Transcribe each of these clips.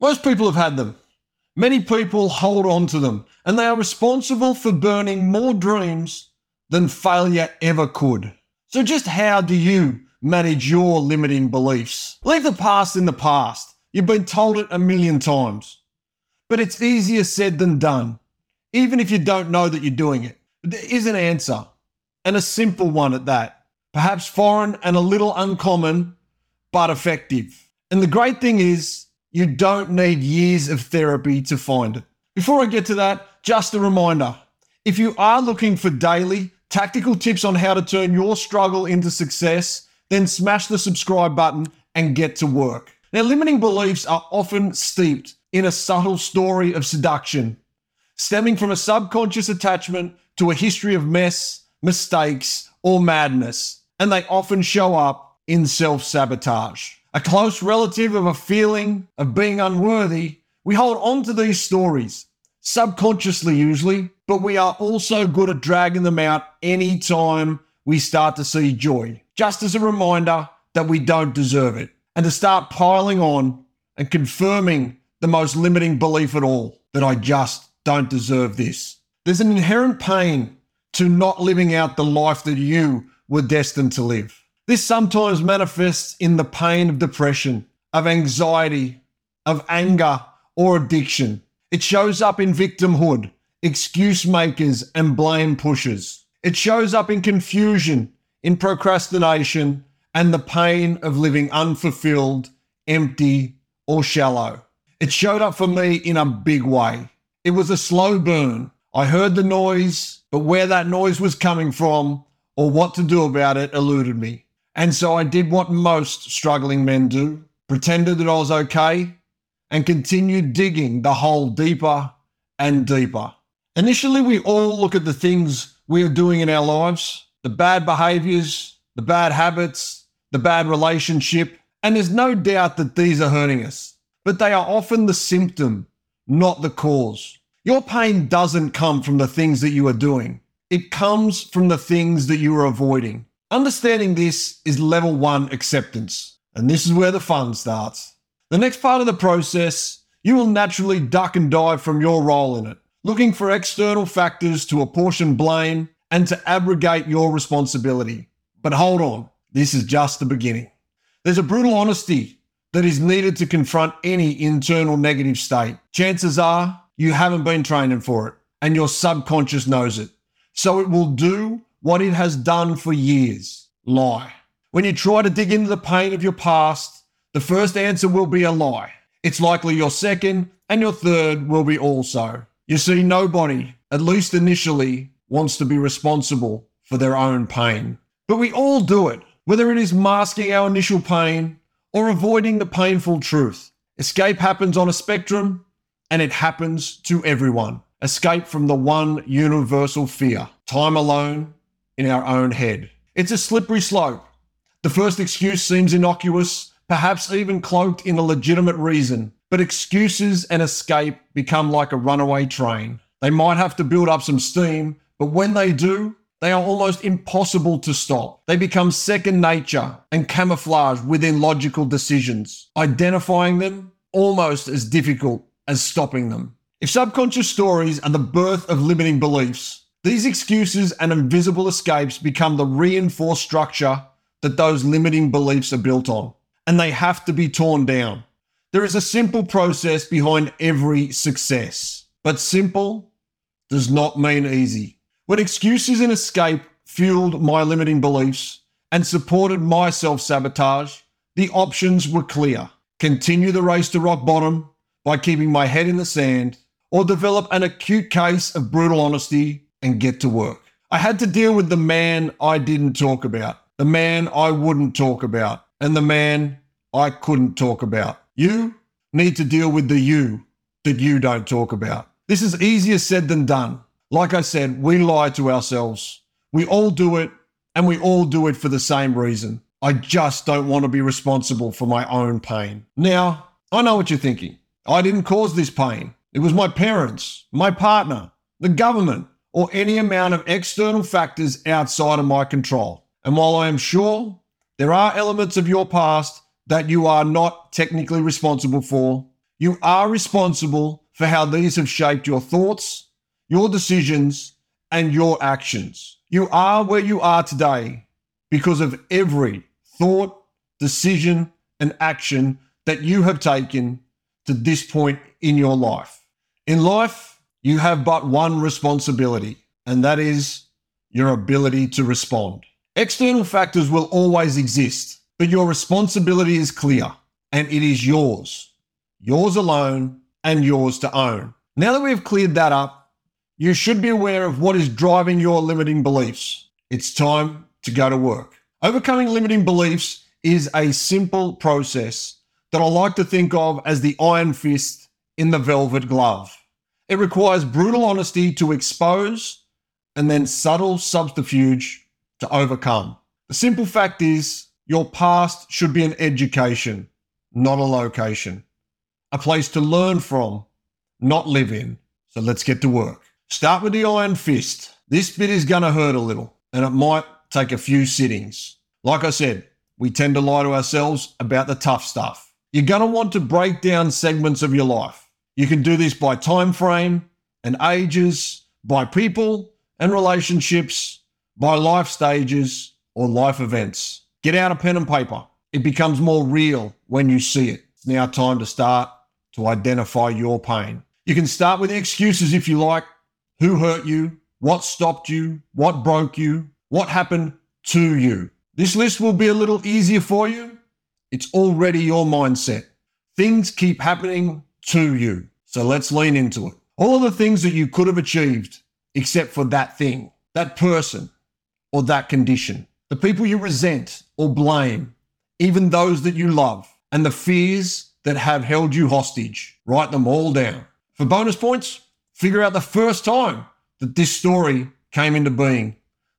Most people have had them. Many people hold on to them, and they are responsible for burning more dreams than failure ever could. So, just how do you manage your limiting beliefs? Leave the past in the past. You've been told it a million times. But it's easier said than done, even if you don't know that you're doing it. There is an answer, and a simple one at that. Perhaps foreign and a little uncommon, but effective. And the great thing is, you don't need years of therapy to find it. Before I get to that, just a reminder if you are looking for daily, tactical tips on how to turn your struggle into success, then smash the subscribe button and get to work. Now, limiting beliefs are often steeped in a subtle story of seduction, stemming from a subconscious attachment to a history of mess, mistakes, or madness, and they often show up in self sabotage. A close relative of a feeling of being unworthy, we hold on to these stories, subconsciously usually, but we are also good at dragging them out anytime we start to see joy, just as a reminder that we don't deserve it, and to start piling on and confirming the most limiting belief at all that I just don't deserve this. There's an inherent pain to not living out the life that you were destined to live. This sometimes manifests in the pain of depression, of anxiety, of anger, or addiction. It shows up in victimhood, excuse makers, and blame pushers. It shows up in confusion, in procrastination, and the pain of living unfulfilled, empty, or shallow. It showed up for me in a big way. It was a slow burn. I heard the noise, but where that noise was coming from or what to do about it eluded me. And so I did what most struggling men do pretended that I was okay and continued digging the hole deeper and deeper. Initially, we all look at the things we are doing in our lives the bad behaviors, the bad habits, the bad relationship, and there's no doubt that these are hurting us. But they are often the symptom, not the cause. Your pain doesn't come from the things that you are doing, it comes from the things that you are avoiding. Understanding this is level one acceptance, and this is where the fun starts. The next part of the process, you will naturally duck and dive from your role in it, looking for external factors to apportion blame and to abrogate your responsibility. But hold on, this is just the beginning. There's a brutal honesty that is needed to confront any internal negative state. Chances are you haven't been training for it, and your subconscious knows it. So it will do what it has done for years lie. When you try to dig into the pain of your past, the first answer will be a lie. It's likely your second and your third will be also. You see, nobody, at least initially, wants to be responsible for their own pain. But we all do it, whether it is masking our initial pain or avoiding the painful truth. Escape happens on a spectrum, and it happens to everyone. Escape from the one universal fear time alone in our own head. It's a slippery slope. The first excuse seems innocuous, perhaps even cloaked in a legitimate reason, but excuses and escape become like a runaway train. They might have to build up some steam, but when they do, they are almost impossible to stop. They become second nature and camouflage within logical decisions. Identifying them almost as difficult as stopping them. If subconscious stories are the birth of limiting beliefs, these excuses and invisible escapes become the reinforced structure that those limiting beliefs are built on, and they have to be torn down. There is a simple process behind every success, but simple does not mean easy. When excuses and escape fueled my limiting beliefs and supported my self sabotage, the options were clear. Continue the race to rock bottom by keeping my head in the sand, or develop an acute case of brutal honesty and get to work. I had to deal with the man I didn't talk about, the man I wouldn't talk about, and the man I couldn't talk about. You need to deal with the you that you don't talk about. This is easier said than done. Like I said, we lie to ourselves. We all do it, and we all do it for the same reason. I just don't want to be responsible for my own pain. Now, I know what you're thinking. I didn't cause this pain. It was my parents, my partner, the government, or any amount of external factors outside of my control. And while I am sure there are elements of your past that you are not technically responsible for, You are responsible for how these have shaped your thoughts, your decisions, and your actions. You are where you are today because of every thought, decision, and action that you have taken to this point in your life. In life, you have but one responsibility, and that is your ability to respond. External factors will always exist, but your responsibility is clear and it is yours, yours alone, and yours to own. Now that we've cleared that up, you should be aware of what is driving your limiting beliefs. It's time to go to work. Overcoming limiting beliefs is a simple process that I like to think of as the iron fist in the velvet glove. It requires brutal honesty to expose and then subtle subterfuge to overcome. The simple fact is, your past should be an education, not a location, a place to learn from, not live in. So let's get to work. Start with the iron fist. This bit is going to hurt a little, and it might take a few sittings. Like I said, we tend to lie to ourselves about the tough stuff. You're going to want to break down segments of your life. You can do this by time frame and ages, by people and relationships, by life stages or life events. Get out a pen and paper. It becomes more real when you see it. It's now time to start to identify your pain. You can start with excuses if you like. Who hurt you? What stopped you? What broke you? What happened to you? This list will be a little easier for you. It's already your mindset. Things keep happening to you. So let's lean into it. All of the things that you could have achieved, except for that thing, that person, or that condition. The people you resent or blame, even those that you love, and the fears that have held you hostage. Write them all down. For bonus points, figure out the first time that this story came into being,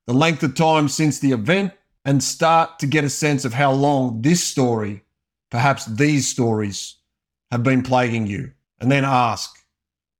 the length of time since the event, and start to get a sense of how long this story, perhaps these stories, have been plaguing you. And then ask,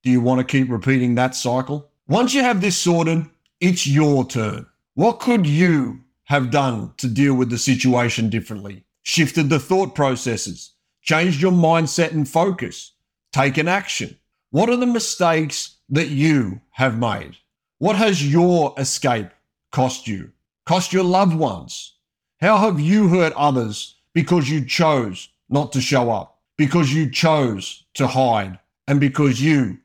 do you want to keep repeating that cycle? Once you have this sorted, it's your turn. What could you have done to deal with the situation differently? Shifted the thought processes, changed your mindset and focus, taken action. What are the mistakes that you have made? What has your escape cost you? cost your loved ones? How have you hurt others because you chose not to show up, because you chose to hide, and because you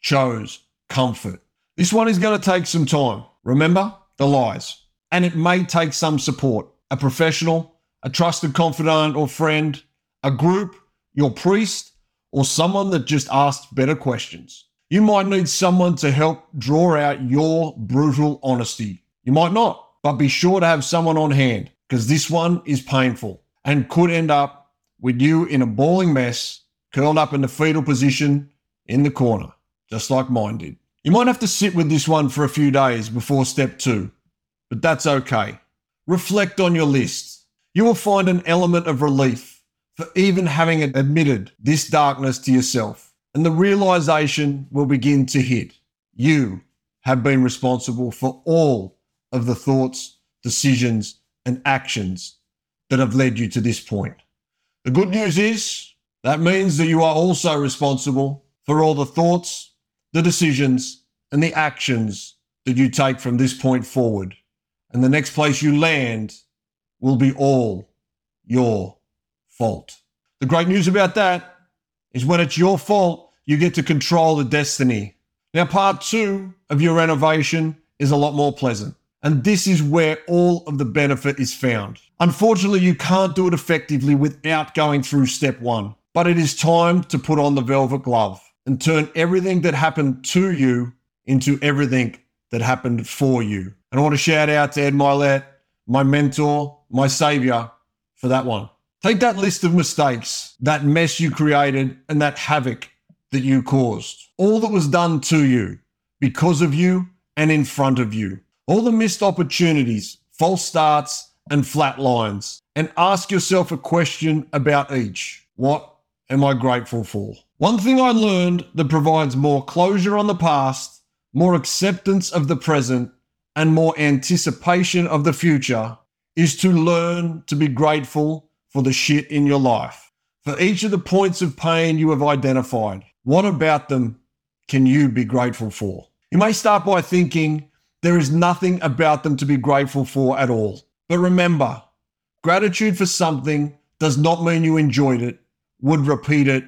chose comfort? This one is going to take some time. Remember the lies. And it may take some support a professional, a trusted confidant or friend, a group, your priest, or someone that just asked better questions. You might need someone to help draw out your brutal honesty. You might not. But be sure to have someone on hand because this one is painful and could end up with you in a bawling mess, curled up in the fetal position in the corner, just like mine did. You might have to sit with this one for a few days before step two, but that's okay. Reflect on your list. You will find an element of relief for even having admitted this darkness to yourself, and the realization will begin to hit. You have been responsible for all of the thoughts, decisions, and actions that have led you to this point. The good news is that means that you are also responsible for all the thoughts, the decisions, and the actions that you take from this point forward. And the next place you land will be all your fault. The great news about that is when it's your fault, you get to control the destiny. Now, part two of your renovation is a lot more pleasant. And this is where all of the benefit is found. Unfortunately, you can't do it effectively without going through step one. But it is time to put on the velvet glove and turn everything that happened to you into everything that happened for you. And I want to shout out to Ed Mylett, my mentor, my savior, for that one. Take that list of mistakes, that mess you created, and that havoc that you caused. All that was done to you, because of you, and in front of you all the missed opportunities, false starts, and flat lines, and ask yourself a question about each. What am I grateful for? One thing I learned that provides more closure on the past, more acceptance of the present, and more anticipation of the future is to learn to be grateful for the shit in your life. for each of the points of pain you have identified. What about them can you be grateful for? You may start by thinking there is nothing about them to be grateful for at all. But remember, gratitude for something does not mean you enjoyed it, would repeat it,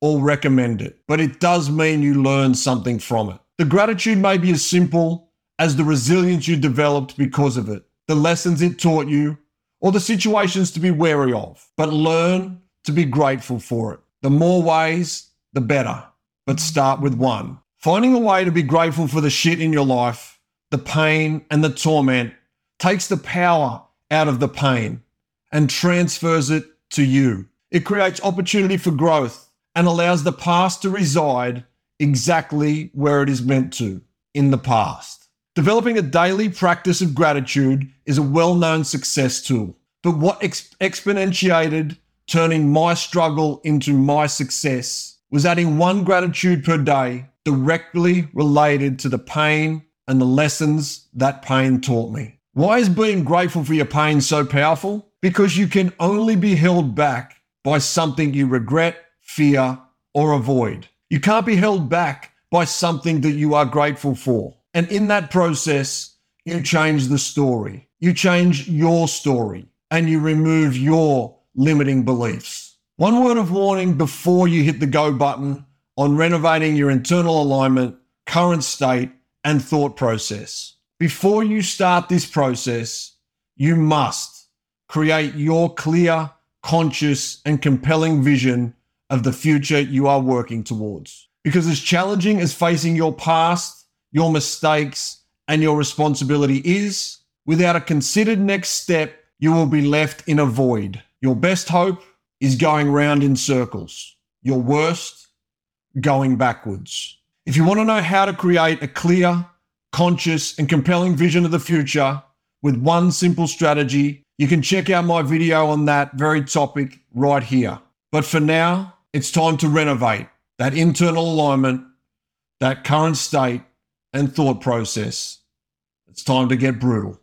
or recommend it, but it does mean you learned something from it. The gratitude may be as simple as the resilience you developed because of it, the lessons it taught you, or the situations to be wary of, but learn to be grateful for it. The more ways, the better, but start with one. Finding a way to be grateful for the shit in your life, the pain and the torment, takes the power out of the pain and transfers it to you. It creates opportunity for growth and allows the past to reside exactly where it is meant to in the past. Developing a daily practice of gratitude is a well known success tool. But what ex- exponentiated turning my struggle into my success was adding one gratitude per day directly related to the pain and the lessons that pain taught me. Why is being grateful for your pain so powerful? Because you can only be held back by something you regret, fear, or avoid. You can't be held back by something that you are grateful for. And in that process, you change the story. You change your story and you remove your limiting beliefs. One word of warning before you hit the go button on renovating your internal alignment, current state, and thought process. Before you start this process, you must create your clear, conscious, and compelling vision of the future you are working towards. Because as challenging as facing your past, your mistakes, and your responsibility is, without a considered next step, you will be left in a void. Your best hope is going round in circles. Your worst, going backwards. If you want to know how to create a clear, conscious, and compelling vision of the future with one simple strategy, you can check out my video on that very topic right here. But for now, it's time to renovate that internal alignment, that current state, and thought process. It's time to get brutal.